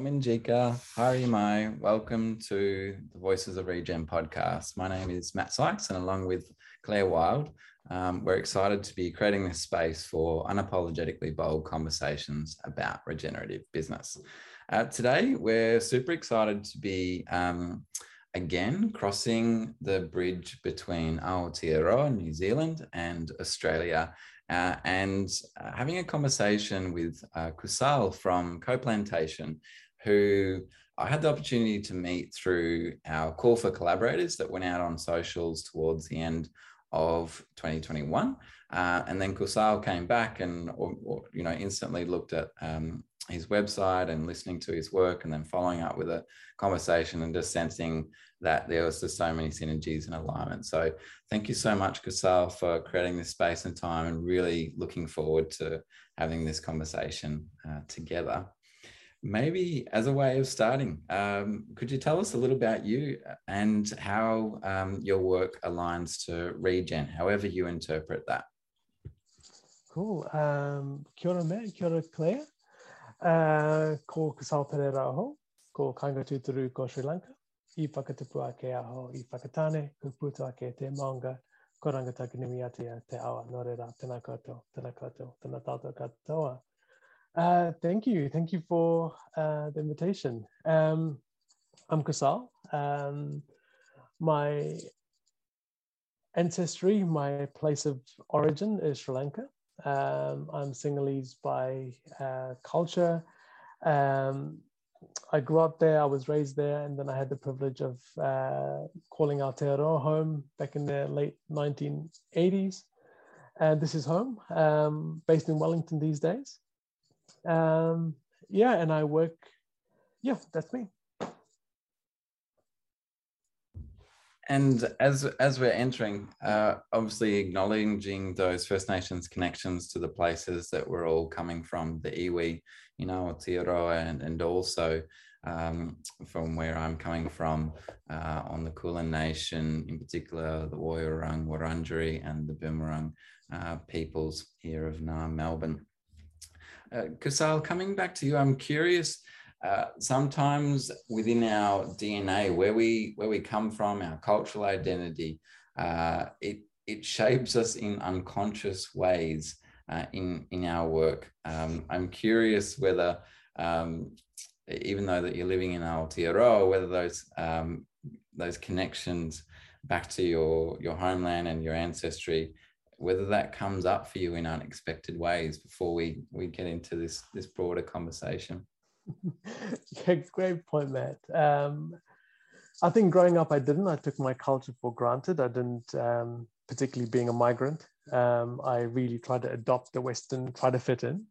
Ominjika, Hari Mai. Welcome to the Voices of Regen podcast. My name is Matt Sykes, and along with Claire Wild, um, we're excited to be creating this space for unapologetically bold conversations about regenerative business. Uh, today, we're super excited to be um, again crossing the bridge between Aotearoa, New Zealand, and Australia uh, and uh, having a conversation with uh, Kusal from Co-Plantation, who I had the opportunity to meet through our call for collaborators that went out on socials towards the end of 2021. Uh, and then Kusal came back and, or, or, you know, instantly looked at um, his website and listening to his work and then following up with a conversation and just sensing that there was just so many synergies and alignment. So thank you so much, Kusal, for creating this space and time and really looking forward to having this conversation uh, together. Maybe as a way of starting, um, could you tell us a little about you and how um, your work aligns to regen, however you interpret that? Cool. Um, kia ora me, kia ora Claire. Uh, ko Kusal Pereira aho, ko Kainga Tūturu ko Sri Lanka i whakatupu ake aho i whakatāne, ku putu ake te maunga, ko rangataki nimi ate a te awa, no reira, tēnā koutou, tēnā koutou, tēnā tātou katoa. Uh, thank you, thank you for uh, the invitation. Um, I'm Kusal. Um, my ancestry, my place of origin is Sri Lanka. Um, I'm Sinhalese by uh, culture. Um, I grew up there, I was raised there, and then I had the privilege of uh, calling Aotearoa home back in the late 1980s. And this is home, um, based in Wellington these days. Um, yeah, and I work, yeah, that's me. And as as we're entering, uh, obviously acknowledging those First Nations connections to the places that we're all coming from, the iwi, you know, Aotearoa, and, and also um, from where I'm coming from uh, on the Kulin Nation, in particular the Woiwurrung, Wurundjeri, and the Boon Wurrung uh, peoples here of Naarm, Melbourne. Uh, Kusal, coming back to you, I'm curious. Uh, sometimes within our DNA, where we where we come from, our cultural identity, uh, it it shapes us in unconscious ways uh, in in our work. Um, I'm curious whether, um, even though that you're living in Aotearoa, whether those um, those connections back to your your homeland and your ancestry, whether that comes up for you in unexpected ways before we we get into this this broader conversation. yeah, great point, Matt. Um, I think growing up, I didn't. I took my culture for granted. I didn't, um, particularly being a migrant. Um, I really tried to adopt the Western, try to fit in.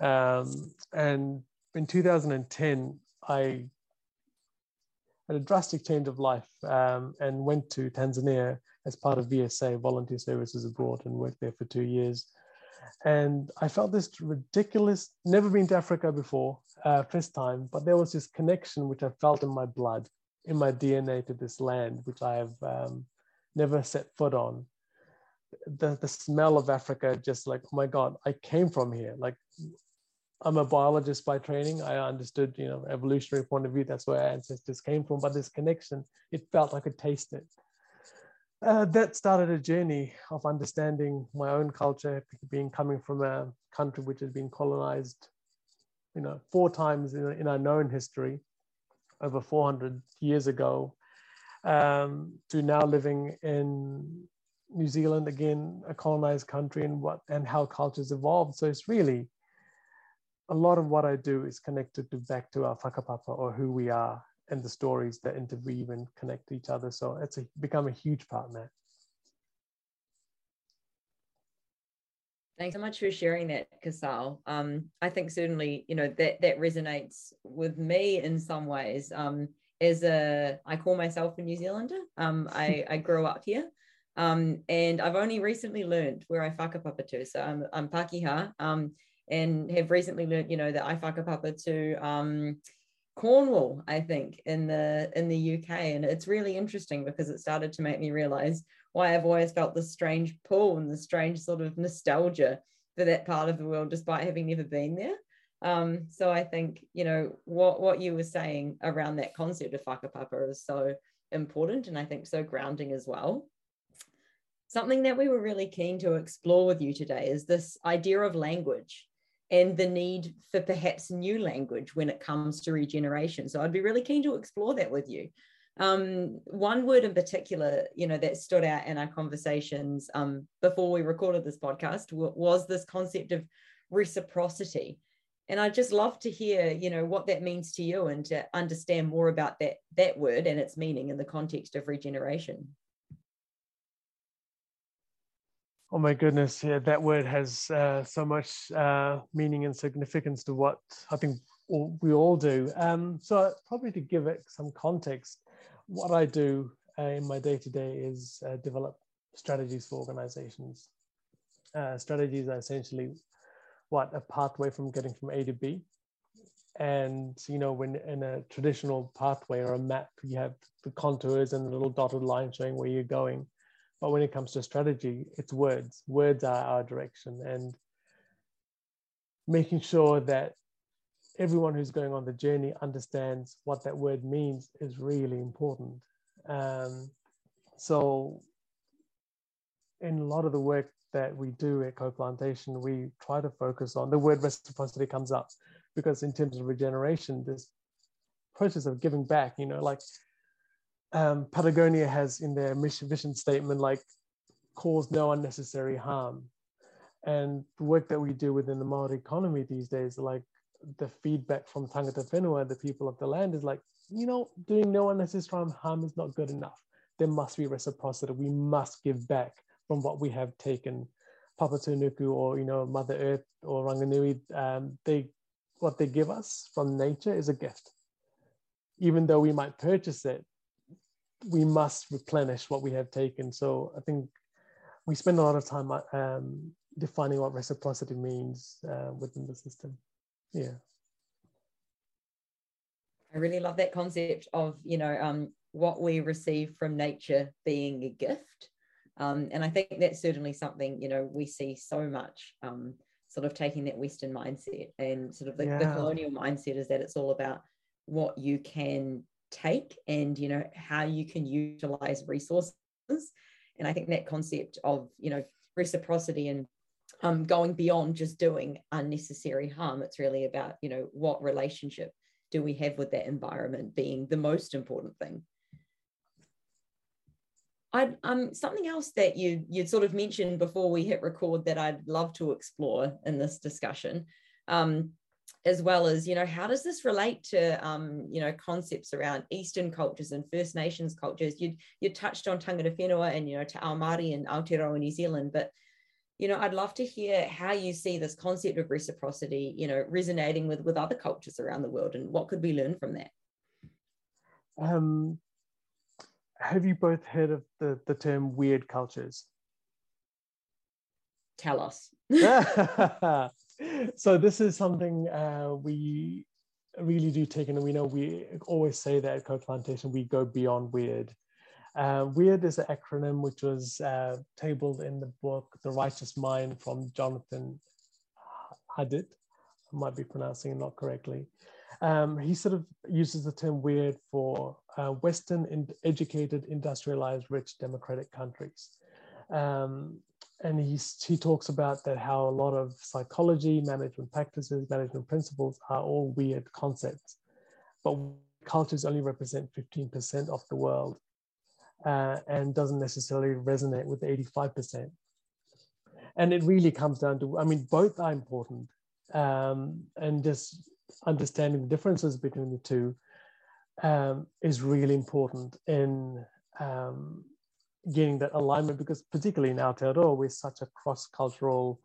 Um, and in 2010, I had a drastic change of life um, and went to Tanzania as part of VSA, Volunteer Services Abroad, and worked there for two years. And I felt this ridiculous, never been to Africa before, uh, first time, but there was this connection which I felt in my blood, in my DNA to this land, which I have um, never set foot on. The, the smell of Africa, just like, oh my God, I came from here. Like, I'm a biologist by training. I understood, you know, evolutionary point of view, that's where our ancestors came from. But this connection, it felt I could taste it uh, that started a journey of understanding my own culture, being coming from a country which has been colonized, you know, four times in, in our known history, over 400 years ago, um, to now living in New Zealand again, a colonized country, and what and how cultures evolved. So it's really a lot of what I do is connected to back to our whakapapa or who we are and the stories that interweave and connect to each other. So it's a, become a huge part, Matt. Thanks so much for sharing that, Kusal. Um, I think certainly, you know, that that resonates with me in some ways. Um, as a, I call myself a New Zealander. Um, I, I grew up here. Um, and I've only recently learned where I whakapapa to. So I'm, I'm Pakeha um, and have recently learned, you know, that I whakapapa to um, Cornwall, I think, in the in the UK, and it's really interesting because it started to make me realize why I've always felt this strange pull and this strange sort of nostalgia for that part of the world, despite having never been there. Um, so I think, you know, what, what you were saying around that concept of whakapapa is so important and I think so grounding as well. Something that we were really keen to explore with you today is this idea of language and the need for perhaps new language when it comes to regeneration. So I'd be really keen to explore that with you. Um, one word in particular, you know, that stood out in our conversations um, before we recorded this podcast was this concept of reciprocity. And I'd just love to hear, you know, what that means to you and to understand more about that that word and its meaning in the context of regeneration. Oh my goodness, yeah, that word has uh, so much uh, meaning and significance to what I think all, we all do. Um, so probably to give it some context, what I do uh, in my day to day is uh, develop strategies for organizations. Uh, strategies are essentially what a pathway from getting from A to B. And you know, when in a traditional pathway or a map, you have the contours and the little dotted line showing where you're going. But when it comes to strategy, it's words. Words are our direction, and making sure that everyone who's going on the journey understands what that word means is really important. Um, so, in a lot of the work that we do at Co-Plantation, we try to focus on the word reciprocity comes up because in terms of regeneration, this process of giving back, you know, like um, Patagonia has in their mission vision statement, like cause no unnecessary harm. And the work that we do within the Maori economy these days, like the feedback from tangata whenua, the people of the land, is like, you know, doing no unnecessary harm is not good enough. There must be reciprocity. We must give back from what we have taken. Papatūānuku or you know Mother Earth or Ranginui, um, they what they give us from nature is a gift. Even though we might purchase it, we must replenish what we have taken. So I think we spend a lot of time um, defining what reciprocity means uh, within the system yeah i really love that concept of you know um, what we receive from nature being a gift um, and i think that's certainly something you know we see so much um, sort of taking that western mindset and sort of the, yeah. the colonial mindset is that it's all about what you can take and you know how you can utilize resources and i think that concept of you know reciprocity and um, going beyond just doing unnecessary harm. It's really about, you know, what relationship do we have with that environment being the most important thing. I um something else that you you'd sort of mentioned before we hit record that I'd love to explore in this discussion, um, as well as you know how does this relate to um, you know concepts around Eastern cultures and First Nations cultures? You you touched on tangata whenua and you know Te Ao Māori and Aotearoa New Zealand, but you know i'd love to hear how you see this concept of reciprocity you know resonating with with other cultures around the world and what could we learn from that? Um, have you both heard of the, the term weird cultures? Tell us so this is something uh, we really do take and we know we always say that at co-plantation we go beyond weird uh, WEIRD is an acronym which was uh, tabled in the book The Righteous Mind from Jonathan Haidt. I might be pronouncing it not correctly. Um, he sort of uses the term weird for uh, Western in educated, industrialized, rich, democratic countries. Um, and he's, he talks about that how a lot of psychology, management practices, management principles are all weird concepts. But cultures only represent 15% of the world uh, and doesn't necessarily resonate with 85%. And it really comes down to, I mean, both are important. Um, and just understanding the differences between the two um, is really important in um, getting that alignment because particularly in Aotearoa, we're such a cross-cultural,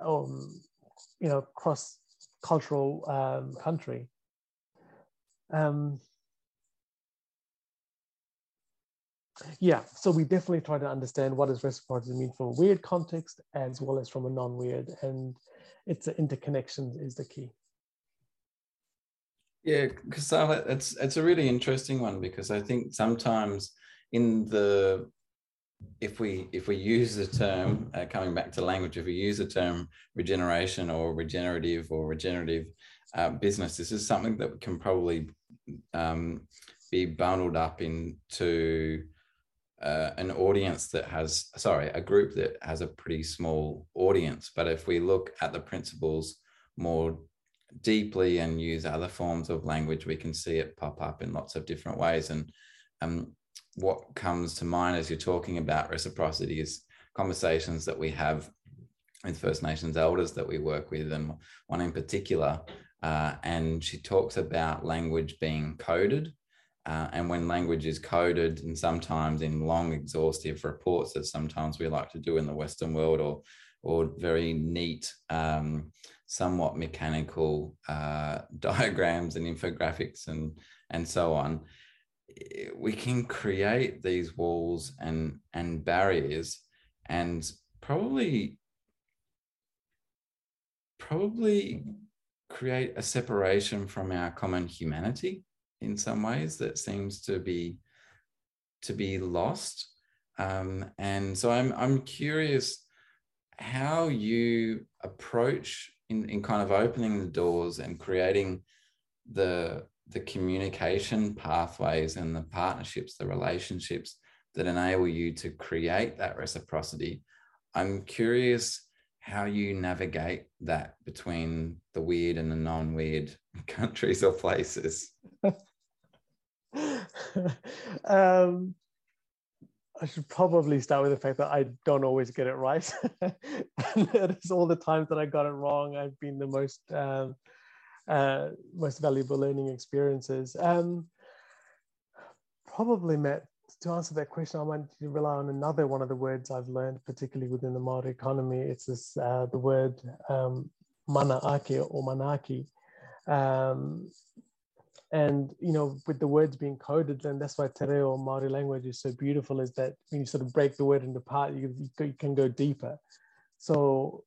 um, you know, cross-cultural um, country. Um, Yeah, so we definitely try to understand what does reciprocity mean from a weird context as well as from a non-weird, and it's the interconnection is the key. Yeah, Kasala, it's it's a really interesting one because I think sometimes in the if we if we use the term uh, coming back to language, if we use the term regeneration or regenerative or regenerative, uh, business. This is something that can probably um, be bundled up into uh, an audience that has, sorry, a group that has a pretty small audience. But if we look at the principles more deeply and use other forms of language, we can see it pop up in lots of different ways. And um, what comes to mind as you're talking about reciprocity is conversations that we have with First Nations elders that we work with, and one in particular. Uh, and she talks about language being coded. Uh, and when language is coded, and sometimes in long, exhaustive reports that sometimes we like to do in the Western world, or or very neat, um, somewhat mechanical uh, diagrams and infographics and and so on, we can create these walls and and barriers, and probably probably create a separation from our common humanity in some ways that seems to be to be lost. Um, and so i'm i'm curious how you approach in, in kind of opening the doors and creating the the communication pathways and the partnerships the relationships that enable you to create that reciprocity i'm curious how you navigate that between the weird and the non-weird countries or places um, I should probably start with the fact that I don't always get it right. and it is all the times that I got it wrong. I've been the most um, uh, most valuable learning experiences. Um, probably Matt to answer that question, I might rely on another one of the words I've learned, particularly within the Maori economy. It's this uh, the word um, manaaki or manaki. Um, and you know, with the words being coded, then that's why te reo Maori language is so beautiful. Is that when you sort of break the word into part, you, you can go deeper. So,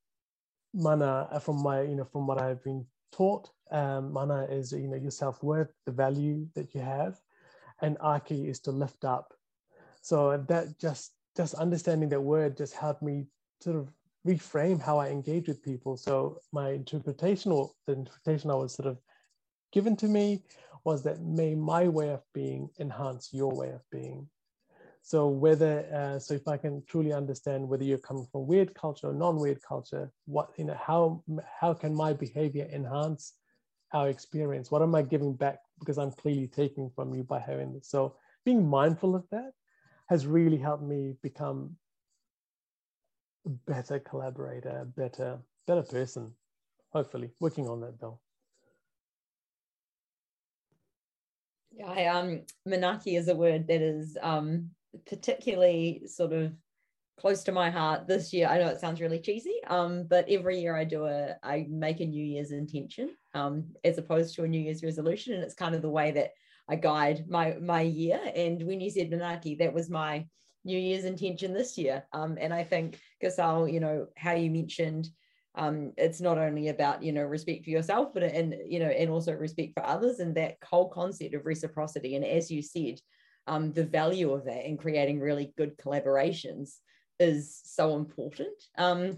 mana, uh, from my you know, from what I've been taught, um, mana is you know your self worth, the value that you have, and aki is to lift up so that just just understanding that word just helped me sort of reframe how I engage with people. So my interpretation or the interpretation I was sort of given to me was that may my way of being enhance your way of being. So whether uh, so if I can truly understand whether you're coming from weird culture or non-weird culture, what you know how how can my behavior enhance our experience? What am I giving back because I'm clearly taking from you by having this? So being mindful of that has really helped me become a better collaborator, better, better person, hopefully, working on that though. Yeah, I, um, Manaki is a word that is um, particularly sort of close to my heart this year. I know it sounds really cheesy, um, but every year I do a, I make a New Year's intention um, as opposed to a New Year's resolution, and it's kind of the way that I guide my my year. And when you said Manaki, that was my New Year's intention this year. Um, and I think Kusal, you know, how you mentioned um, it's not only about you know respect for yourself, but and you know, and also respect for others, and that whole concept of reciprocity. And as you said, um, the value of that in creating really good collaborations is so important. Um,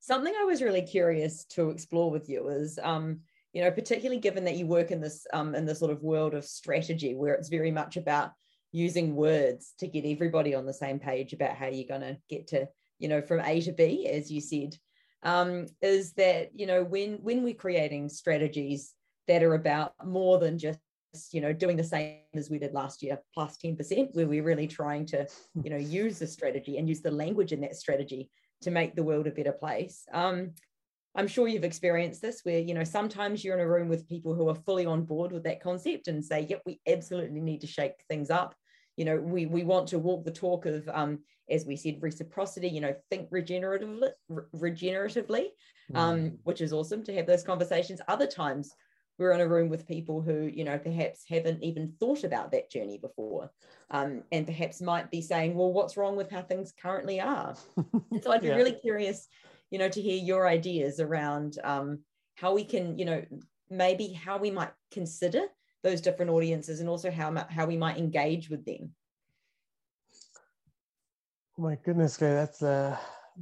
something I was really curious to explore with you is um, you know, particularly given that you work in this um, in this sort of world of strategy where it's very much about using words to get everybody on the same page about how you're going to get to, you know, from A to B, as you said, um, is that you know when when we're creating strategies that are about more than just you know doing the same as we did last year plus 10% where we're really trying to you know use the strategy and use the language in that strategy to make the world a better place um, I'm sure you've experienced this where, you know, sometimes you're in a room with people who are fully on board with that concept and say, yep, we absolutely need to shake things up. You know, we, we want to walk the talk of, um, as we said, reciprocity, you know, think regeneratively, re- regeneratively mm. um, which is awesome to have those conversations. Other times we're in a room with people who, you know, perhaps haven't even thought about that journey before um, and perhaps might be saying, well, what's wrong with how things currently are? and so I'd be yeah. really curious you know, to hear your ideas around um, how we can, you know, maybe how we might consider those different audiences and also how, how we might engage with them. Oh my goodness, that's uh,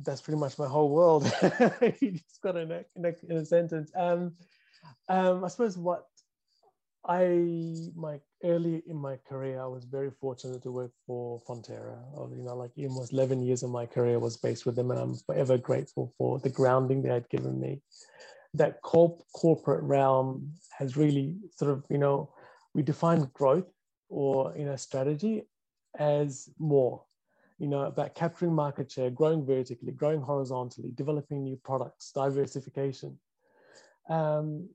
that's pretty much my whole world. you just got in a, in a, in a sentence. Um, Um, I suppose what I my early in my career, I was very fortunate to work for Fonterra. You know, like almost 11 years of my career was based with them, and I'm forever grateful for the grounding they had given me. That corp- corporate realm has really sort of, you know, we define growth or you know strategy as more, you know, about capturing market share, growing vertically, growing horizontally, developing new products, diversification. Um,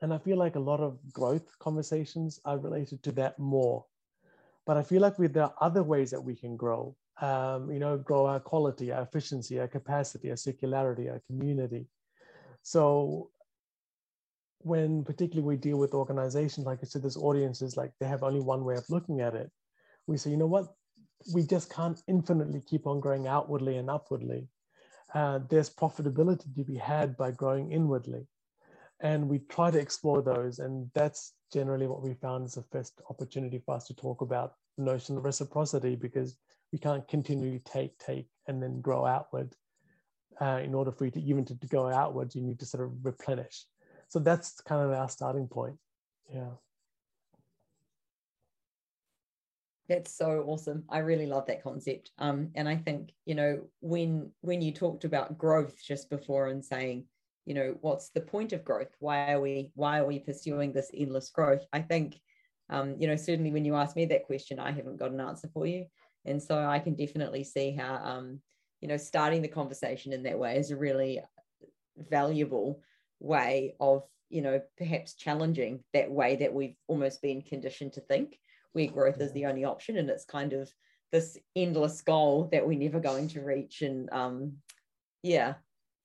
and I feel like a lot of growth conversations are related to that more. But I feel like we, there are other ways that we can grow, um, you know, grow our quality, our efficiency, our capacity, our circularity, our community. So when particularly we deal with organizations, like I said, there's audiences like they have only one way of looking at it. We say, you know what, we just can't infinitely keep on growing outwardly and upwardly. Uh, there's profitability to be had by growing inwardly and we try to explore those and that's generally what we found is the first opportunity for us to talk about the notion of reciprocity because we can't continually take take and then grow outward uh, in order for you to even to, to go outwards you need to sort of replenish. So that's kind of our starting point. Yeah. That's so awesome. I really love that concept. Um, and i think you know when when you talked about growth just before and saying you know what's the point of growth? Why are we why are we pursuing this endless growth? I think um, you know certainly when you ask me that question i haven't got an answer for you. And so i can definitely see how um, you know starting the conversation in that way is a really valuable way of you know perhaps challenging that way that we've almost been conditioned to think where growth is the only option. And it's kind of this endless goal that we're never going to reach and um yeah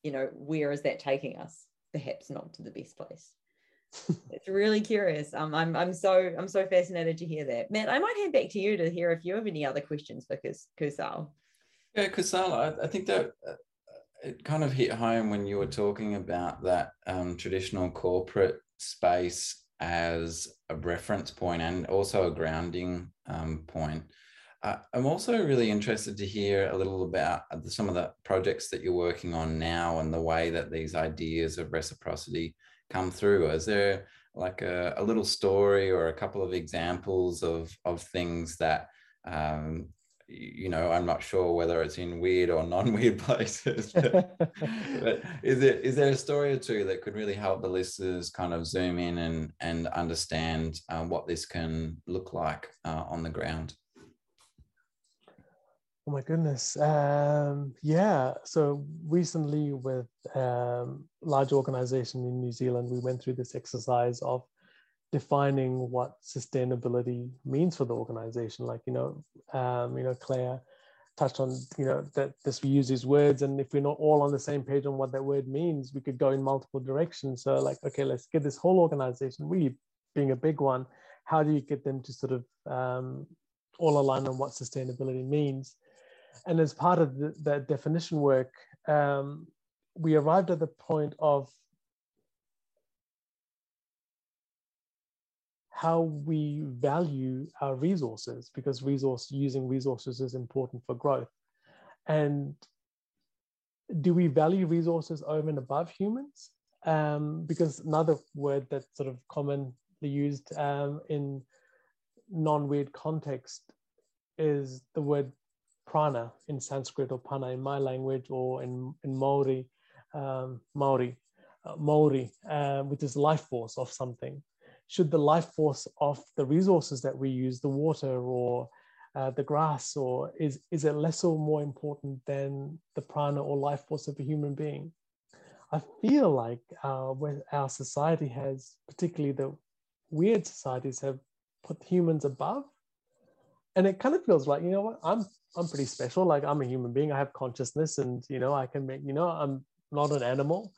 you know, where is that taking us? Perhaps not to the best place. it's really curious. Um, I'm I'm so I'm so fascinated to hear that. Matt, I might hand back to you to hear if you have any other questions for Kusal. Yeah, Kusal, I, I think that uh, it kind of hit home when you were talking about that um, traditional corporate space as a reference point and also a grounding um, point. Uh, I'm also really interested to hear a little about some of the projects that you're working on now and the way that these ideas of reciprocity come through. Is there like a, a little story or a couple of examples of, of things that, um, you know, I'm not sure whether it's in weird or non-weird places, but, but is there, is there a story or two that could really help the listeners kind of zoom in and, and understand uh, what this can look like uh, on the ground? Oh my goodness. Um, yeah. So recently, with um, large organization in New Zealand, we went through this exercise of defining what sustainability means for the organization. Like you know, um, you know, Claire touched on you know that this we use these words, and if we're not all on the same page on what that word means, we could go in multiple directions. So like, okay, let's get this whole organization really being a big one. How do you get them to sort of um, all align on what sustainability means? And as part of the, that definition work, um, we arrived at the point of how we value our resources because resource using resources is important for growth. And do we value resources over and above humans? Um, because another word that's sort of commonly used um, in non-weird context is the word prana in Sanskrit or pana in my language or in, in Maori, um, Maori, uh, Maori, uh, which is life force of something. Should the life force of the resources that we use, the water or uh, the grass, or is, is it less or more important than the prana or life force of a human being? I feel like uh, our society has, particularly the weird societies, have put humans above and it kind of feels like you know what? I'm i'm pretty special. Like i'm a human being. I have consciousness and you know i can make you know i'm not an animal.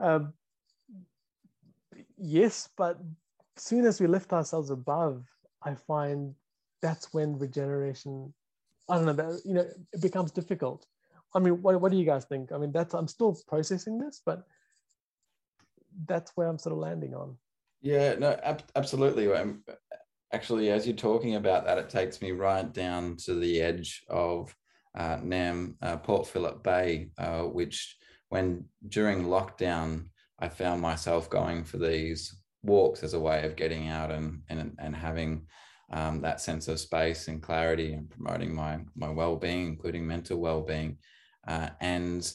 Um, yes but soon as we lift ourselves above i find that's when regeneration i don't know that you know it becomes difficult. I mean what, what do you guys think? I mean that's i'm still processing this but that's where i'm sort of landing on. Yeah no ab- absolutely actually, as you're talking about that, it takes me right down to the edge of uh, Naarm, uh, Port Phillip Bay, uh, which when during lockdown, I found myself going for these walks as a way of getting out and and, and having um, that sense of space and clarity and promoting my my well-being including mental well-being. Uh, and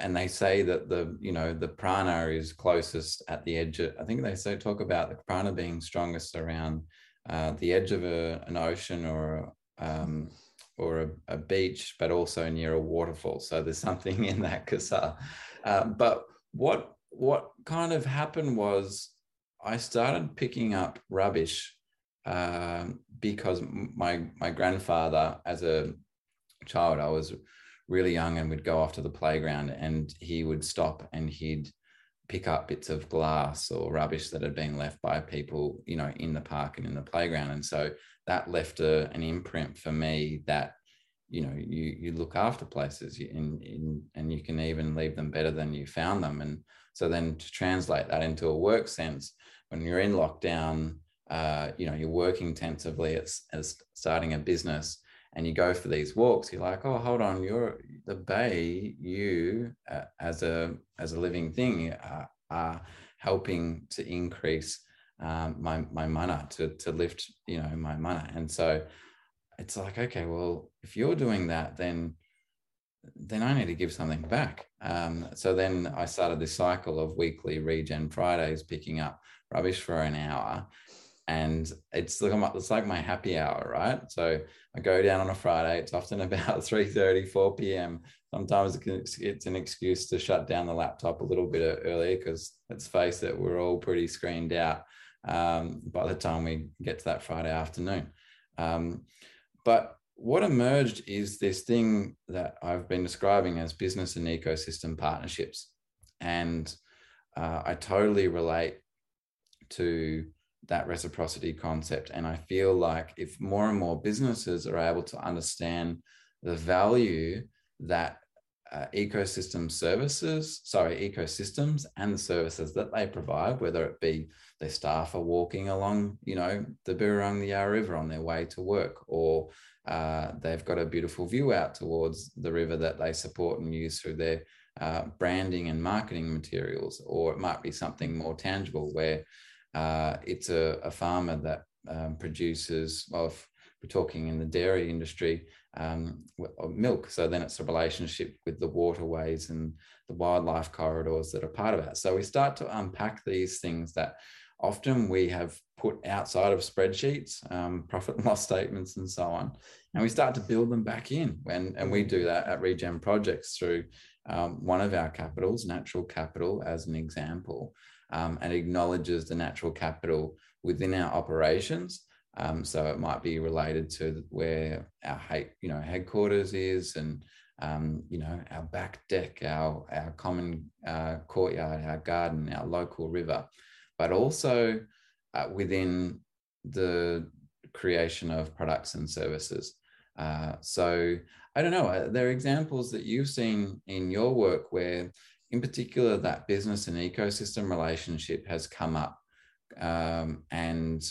and they say that the you know the prana is closest at the edge of, i think they say talk about the prana being strongest around uh, the edge of a, an ocean or um, or a, a, beach but also near a waterfall. So there's something in that kasa uh, but what what kind of happened was i started picking up rubbish um, because my my grandfather, as a child, I was really young and would go off to the playground, and he would stop and he'd pick up bits of glass or rubbish that had been left by people, you know, in the park and in the playground, and so that left a, an imprint for me that you know you you look after places in, in and you can even leave them better than you found them. And so then to translate that into a work sense when you're in lockdown uh, you know, you're working intensively as, as starting a business and you go for these walks, you're like, oh, hold on, you're the bay, you uh, as a as a living thing uh, are helping to increase um, my my mana to to lift, you know, my mana, and so it's like, okay, well, if you're doing that, then then I need to give something back. Um, so then I started this cycle of weekly regen Fridays, picking up rubbish for an hour and it's like it's like my happy hour, right? So I go down on a Friday. It's often about 3 30, 4 p.m. Sometimes it's an excuse to shut down the laptop a little bit earlier because let's face it, we're all pretty screened out um, by the time we get to that Friday afternoon. Um, but what emerged is this thing that I've been describing as business and ecosystem partnerships. And uh, I totally relate to that reciprocity concept. And I feel like if more and more businesses are able to understand the value that uh, ecosystem services, sorry, ecosystems and the services that they provide, whether it be their staff are walking along, you know, the Birrarung the Yarra River on their way to work, or uh, they've got a beautiful view out towards the river that they support and use through their uh, branding and marketing materials, or it might be something more tangible where uh, it's a, a, farmer that um, produces, well, if we're talking in the dairy industry, um, milk. So then it's a relationship with the waterways and the wildlife corridors that are part of that. So we start to unpack these things that often we have put outside of spreadsheets, um, profit and loss statements, and so on. And we start to build them back in. When, and we do that at Regen Projects through um, one of our capitals, natural capital, as an example um, and acknowledges the natural capital within our operations. Um, so it might be related to where our you know headquarters is, and um, you know our back deck, our our common uh, courtyard, our garden, our local river, but also uh, within the creation of products and services. Uh, so I don't know. Uh, there are examples that you've seen in your work where in particular, that business and ecosystem relationship has come up. Um, and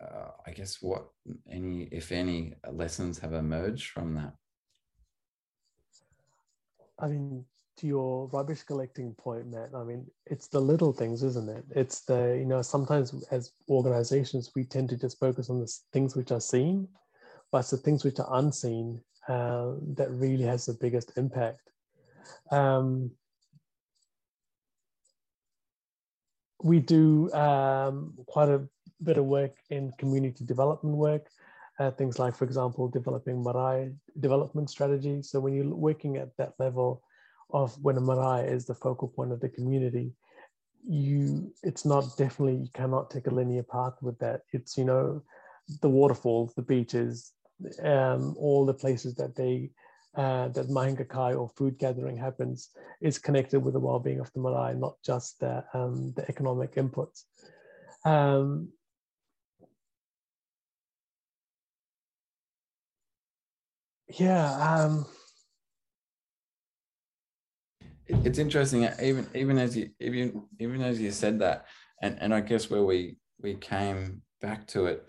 uh, I guess what any, if any, lessons have emerged from that? I mean, to your rubbish collecting point, Matt, I mean, it's the little things, isn't it? It's the, you know, sometimes as organizations, we tend to just focus on the things which are seen, but it's the things which are unseen uh, that really has the biggest impact. Um, we do um, quite a bit of work in community development work, uh, things like, for example, developing marae development strategies. So when you're working at that level of when a marae is the focal point of the community, you it's not definitely you cannot take a linear path with that. It's you know the waterfalls, the beaches, um, all the places that they uh, that Mahinga Kai or food gathering happens is connected with the well-being of the marae, not just the, um, the economic inputs. Um, yeah. Um, it's interesting, even even as you even even as you said that, and and I guess where we we came back to it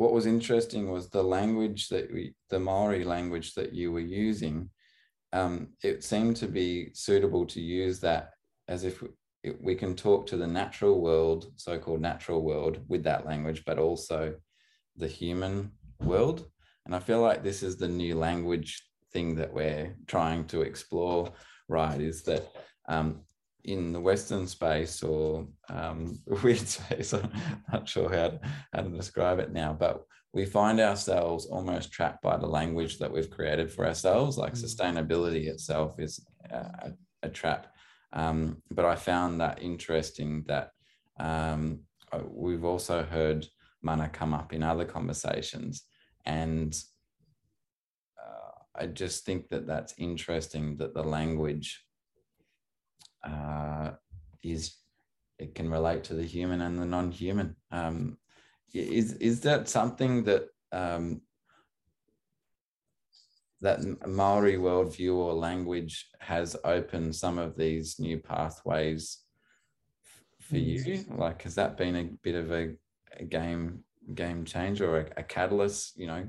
what was interesting was the language that we, the Maori language that you were using. Um, it seemed to be suitable to use that as if we, can talk to the natural world, so-called natural world, with that language, but also the human world. And I feel like this is the new language thing that we're trying to explore, right? Is that um, in the Western space or um, weird space, I'm not sure how to, how to describe it now, but we find ourselves almost trapped by the language that we've created for ourselves. Like mm. sustainability itself is a, a trap. Um, but I found that interesting that um, uh, we've also heard mana come up in other conversations. And uh, I just think that that's interesting that the language uh, is, it can relate to the human and the non human. Um, is is that something that um, that Maori worldview or language has opened some of these new pathways for you? Like, has that been a bit of a, a game game changer or a, a, catalyst? You know.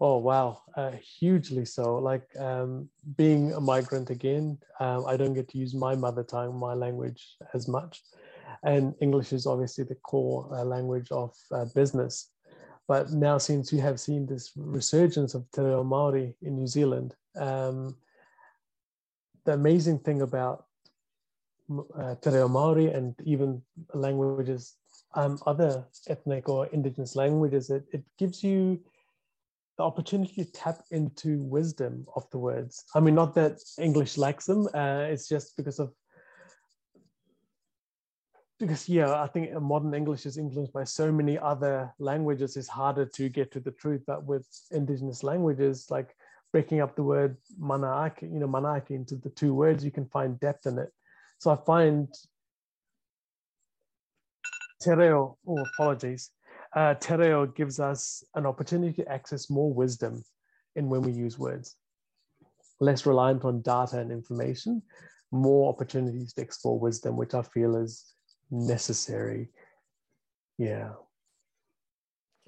Oh wow, uh, hugely so. Like um, being a migrant again, um, I don't get to use my mother tongue, my language as much and English is obviously the core uh, language of uh, business. But now, since you have seen this resurgence of Te Reo Māori in New Zealand, um, the amazing thing about uh, Te Reo Māori and even languages, um, other ethnic or indigenous languages, it, it gives you the opportunity to tap into wisdom of the words. I mean, not that English lacks them, uh, it's just because of because yeah i think modern english is influenced by so many other languages it's harder to get to the truth but with indigenous languages like breaking up the word manaaki you know manaaki into the two words you can find depth in it so i find te reo oh apologies uh, te reo gives us an opportunity to access more wisdom in when we use words less reliant on data and information more opportunities to explore wisdom which i feel is necessary. Yeah.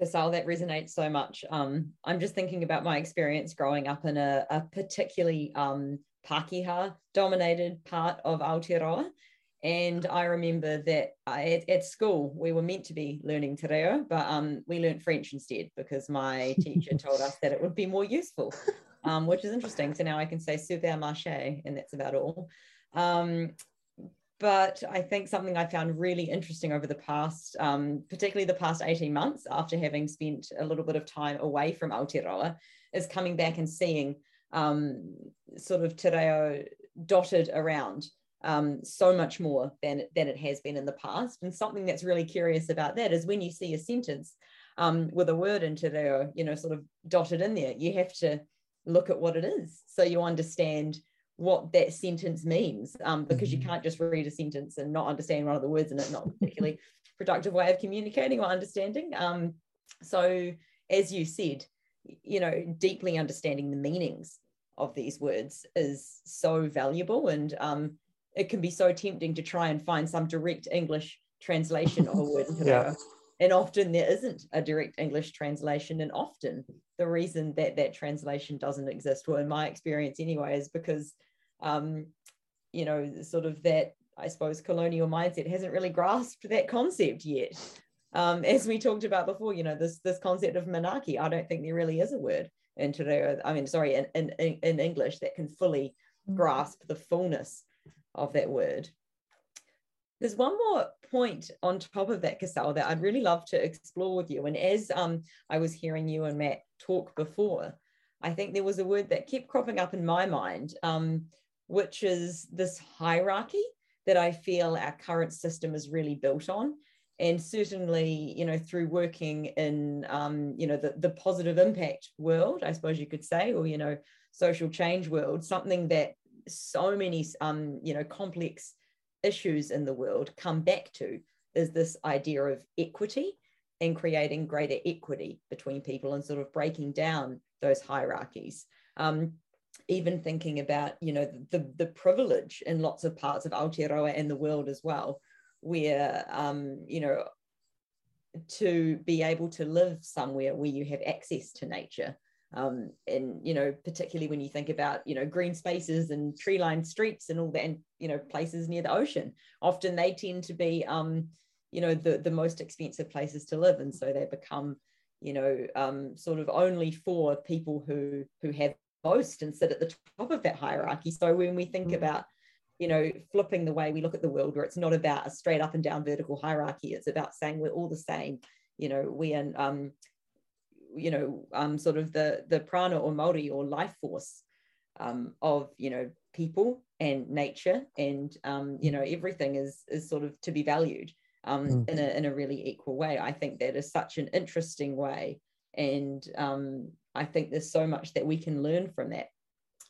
Kusal, that resonates so much. Um, I'm just thinking about my experience growing up in a, a particularly um, Pākehā dominated part of Aotearoa. And I remember that I, at, at, school, we were meant to be learning Te Reo, but um, we learned French instead because my teacher told us that it would be more useful, um, which is interesting. So now I can say supermarché, and that's about all. Um, but I think something I found really interesting over the past, um, particularly the past 18 months after having spent a little bit of time away from Aotearoa, is coming back and seeing um, sort of te reo dotted around um, so much more than, than it has been in the past. And something that's really curious about that is when you see a sentence um, with a word in te reo, you know, sort of dotted in there, you have to look at what it is. So you understand what that sentence means um, because mm-hmm. you can't just read a sentence and not understand one of the words in it, not a particularly productive way of communicating or understanding. Um, so, as you said, you know, deeply understanding the meanings of these words is so valuable and um, it can be so tempting to try and find some direct English translation of a word. yeah. And often there isn't a direct English translation. And often the reason that that translation doesn't exist, well, in my experience anyway, is because um, you know, sort of that, I suppose, colonial mindset hasn't really grasped that concept yet. Um, as we talked about before, you know, this this concept of manaaki, I don't think there really is a word in today, I mean, sorry, in, in, in English that can fully mm. grasp the fullness of that word. There's one more point on top of that, Kusal, that I'd really love to explore with you. And as um, I was hearing you and Matt talk before, I think there was a word that kept cropping up in my mind, um, which is this hierarchy that I feel our current system is really built on. And certainly, you know, through working in, um, you know, the, the positive impact world, I suppose you could say, or, you know, social change world, something that so many, um, you know, complex issues in the world come back to is this idea of equity and creating greater equity between people and sort of breaking down those hierarchies. Um, even thinking about you know the the privilege in lots of parts of Aotearoa and the world as well, where um, you know to be able to live somewhere where you have access to nature um, and you know particularly when you think about you know green spaces and tree lined streets and all that and you know places near the ocean. Often they tend to be um, you know the the most expensive places to live. And so they become you know um, sort of only for people who who have most and sit at the top of that hierarchy. So when we think mm. about you know flipping the way we look at the world where it's not about a straight up and down vertical hierarchy it's about saying we're all the same. You know we and um you know um sort of the the prana or mauri or life force um, of you know people and nature and um, you know everything is is sort of to be valued um, mm. in, a, in a really equal way. I think that is such an interesting way. And um, I think there's so much that we can learn from that.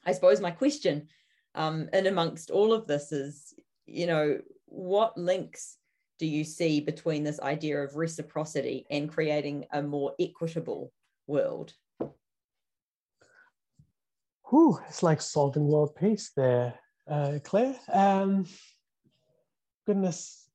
I suppose my question um, in amongst all of this is, you know, what links do you see between this idea of reciprocity and creating a more equitable world? Whew, it's like solving world peace there, uh, Claire. Um, goodness,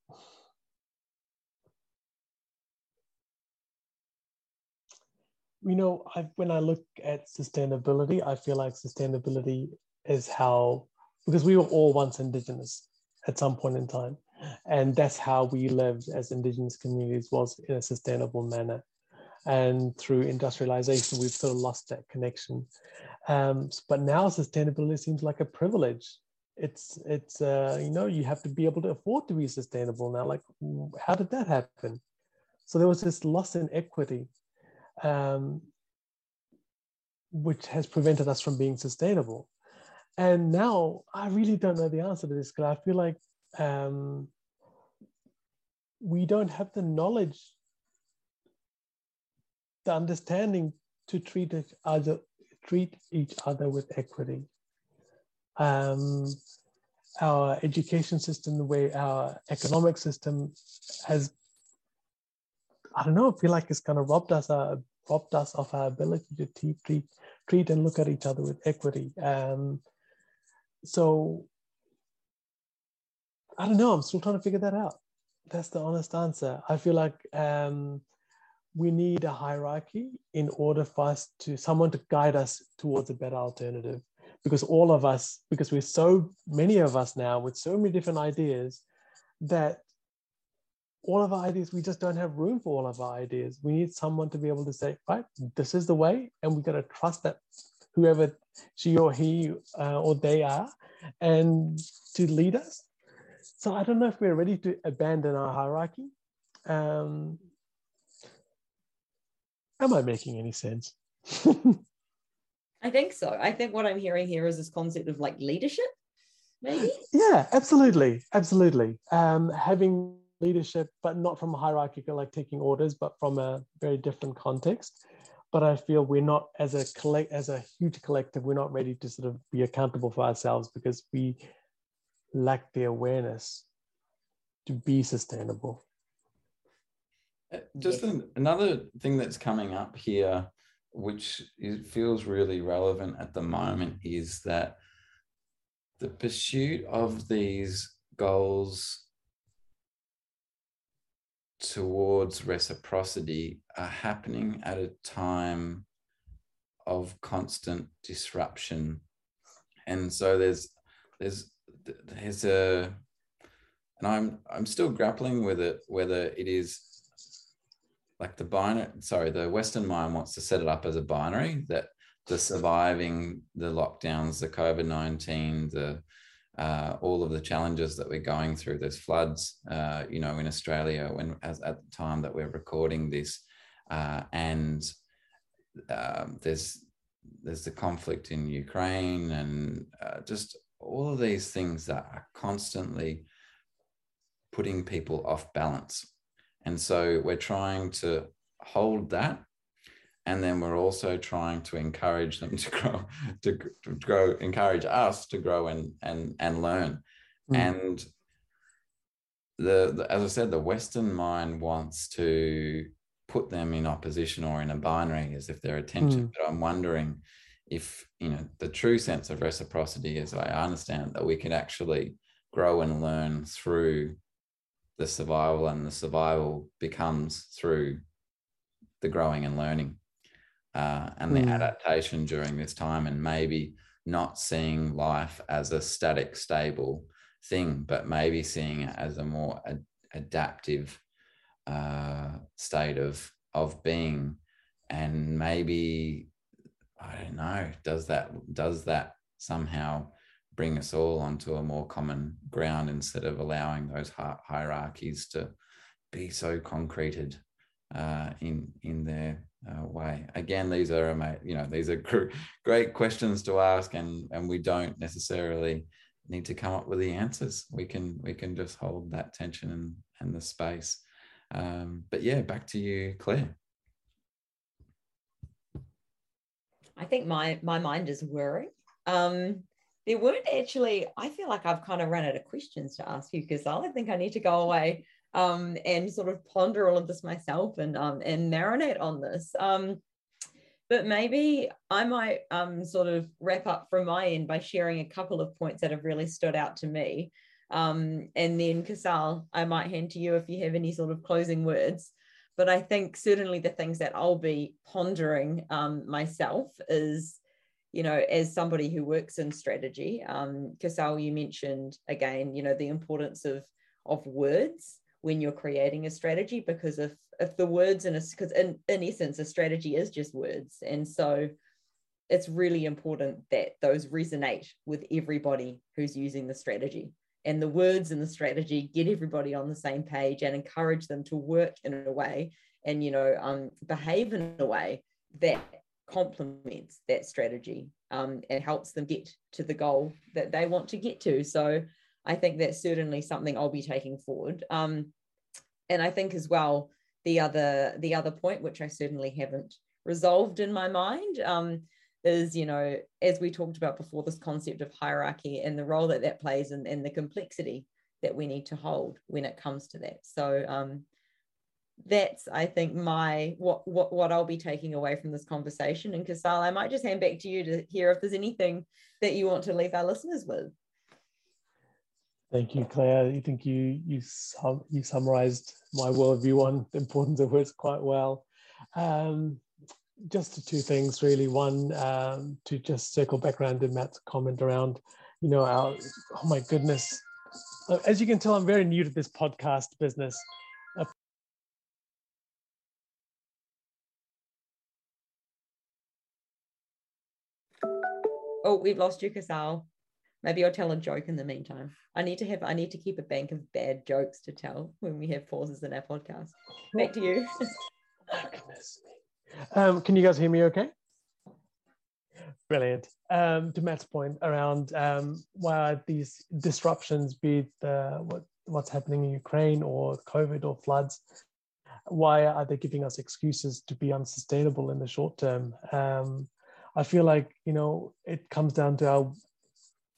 you know, I, when I look at sustainability, I feel like sustainability is how, because we were all once Indigenous at some point in time. And that's how we lived as Indigenous communities was in a sustainable manner. And through industrialization, we've sort of lost that connection. Um, but now sustainability seems like a privilege. It's, it's uh, you know, you have to be able to afford to be sustainable now. Like, how did that happen? So there was this loss in equity um, which has prevented us from being sustainable. And now I really don't know the answer to this because I feel like um, we don't have the knowledge, the understanding to treat each other, treat each other with equity. Um, our education system, the way our economic system has I don't know, I feel like it's kind of robbed us, uh, robbed us of our ability to treat, treat, treat and look at each other with equity. Um, so I don't know. I'm still trying to figure that out. That's the honest answer. I feel like um, we need a hierarchy in order for us to someone to guide us towards a better alternative. Because all of us, because we're so many of us now with so many different ideas, that all of our ideas, we just don't have room for all of our ideas. We need someone to be able to say, right, this is the way, and we got to trust that whoever she or he uh, or they are, and to lead us. So I don't know if we're ready to abandon our hierarchy. Um, am I making any sense? I think so. I think what I'm hearing here is this concept of like leadership, maybe. Yeah, absolutely, absolutely. Um, having leadership, but not from a hierarchical, like taking orders, but from a very different context. But I feel we're not as a collect as a huge collective, we're not ready to sort of be accountable for ourselves because we lack the awareness to be sustainable. Uh, just yes. another thing that's coming up here, which is, feels really relevant at the moment, is that the pursuit of these goals towards reciprocity are happening at a time of constant disruption and so there's there's there's a and i'm i'm still grappling with it whether it is like the binary sorry the western mind wants to set it up as a binary that the surviving the lockdowns the covid-19 the uh, all of the challenges that we're going through. There's floods, uh, you know, in Australia when as at the time that we're recording this, uh, and um, there's there's the conflict in Ukraine, and uh, just all of these things that are constantly putting people off balance. And so we're trying to hold that and then we're also trying to encourage them to grow to, to grow encourage us to grow and and and learn mm. and the, the, as i said the western mind wants to put them in opposition or in a binary as if they're attention mm. but i'm wondering if you know the true sense of reciprocity as i understand that we can actually grow and learn through the survival and the survival becomes through the growing and learning uh, and the mm. adaptation during this time, and maybe not seeing life as a static, stable thing, but maybe seeing it as a more ad- adaptive uh, state of of being, and maybe I don't know, does that does that somehow bring us all onto a more common ground instead of allowing those hierarchies to be so concreted uh, in in their uh, way. Again, these are you know these are great questions to ask, and and we don't necessarily need to come up with the answers. We can we can just hold that tension and and the space. Um, but yeah, back to you, Claire. I think my my mind is whirring. Um, there weren't actually. I feel like I've kind of run out of questions to ask you because I think I need to go away um, and sort of ponder all of this myself and um, and marinate on this. Um, but maybe I might um, sort of wrap up from my end by sharing a couple of points that have really stood out to me. Um, and then, Kusal, I might hand to you if you have any sort of closing words. But I think certainly the things that I'll be pondering um, myself is, you know, as somebody who works in strategy, um, Kusal, you mentioned again, you know, the importance of of words when you're creating a strategy because if if the words in a because in, in essence a strategy is just words. And so it's really important that those resonate with everybody who's using the strategy and the words and the strategy get everybody on the same page and encourage them to work in a way and you know um, behave in a way that complements that strategy um, and helps them get to the goal that they want to get to so I think that's certainly something I'll be taking forward. Um, and I think as well the other the other point, which I certainly haven't resolved in my mind, um, is you know as we talked about before, this concept of hierarchy and the role that that plays and, and the complexity that we need to hold when it comes to that. So um, that's I think my what what what I'll be taking away from this conversation. And Kusal, I might just hand back to you to hear if there's anything that you want to leave our listeners with. Thank you, Claire. I think you you sum, you summarized my worldview on the importance of words quite well. Um, just two things, really. One, um, to just circle back around to Matt's comment around, you know, our, oh my goodness. Uh, as you can tell, I'm very new to this podcast business. Oh, we've lost you, Kusal. Maybe I'll tell a joke in the meantime. I need to have I need to keep a bank of bad jokes to tell when we have pauses in our podcast. Back to you. Um, can you guys hear me okay? Brilliant. Um, to Matt's point around um, why these disruptions, be it uh, what, what's happening in Ukraine or COVID or floods, why are they giving us excuses to be unsustainable in the short term? Um, I feel like you know it comes down to our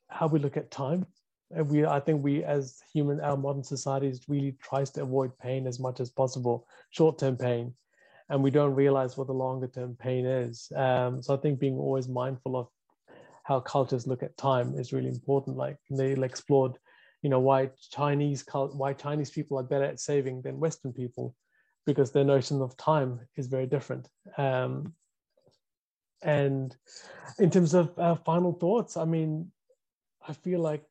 how we look at time. And we, I think we as human, our modern societies really tries to avoid pain as much as possible, short-term pain, and we don't realize what the longer-term pain is. Um, so I think being always mindful of how cultures look at time is really important. Like they explored, you know, why Chinese cult, why Chinese people are better at saving than Western people, because their notion of time is very different. Um, and in terms of uh, final thoughts, I mean, I feel like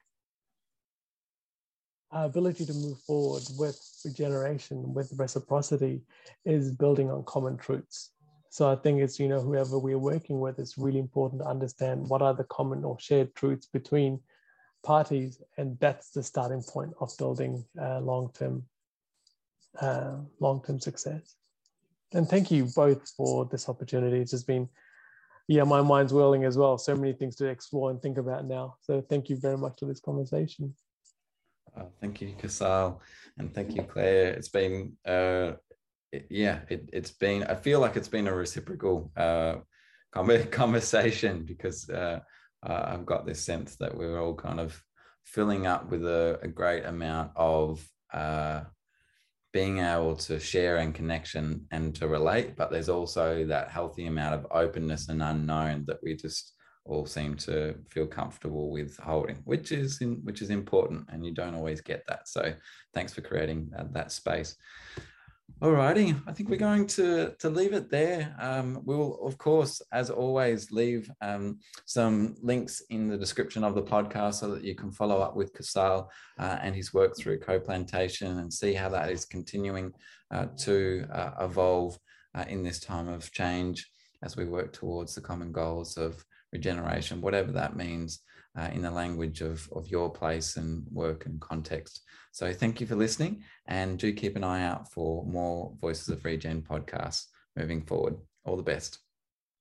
our ability to move forward with regeneration, with reciprocity, is building on common truths. So I think it's, you know, whoever we're working with, it's really important to understand what are the common or shared truths between parties. And that's the starting point of building uh, long-term, uh, long-term success. And thank you both for this opportunity. It's just been yeah, my mind's whirling as well. So many things to explore and think about now. So thank you very much for this conversation. Uh, thank you, Kusal, and thank you, Claire. It's been, uh, it, yeah, it, has been. I feel like it's been a reciprocal uh, conversation because uh, I've got this sense that we're all kind of filling up with a, a great amount of uh, being able to share and connection and to relate, but there's also that healthy amount of openness and unknown that we just all seem to feel comfortable with holding, which is in, which is important, and you don't always get that. So, thanks for creating that, that space. Alrighty, I think we're going to, to leave it there. Um, we'll, of course, as always, leave um, some links in the description of the podcast so that you can follow up with Kusal uh, and his work through co-plantation and see how that is continuing uh, to uh, evolve uh, in this time of change as we work towards the common goals of regeneration, whatever that means uh, in the language of, of your place and work and context. So thank you for listening and do keep an eye out for more Voices of Regen podcasts moving forward. All the best.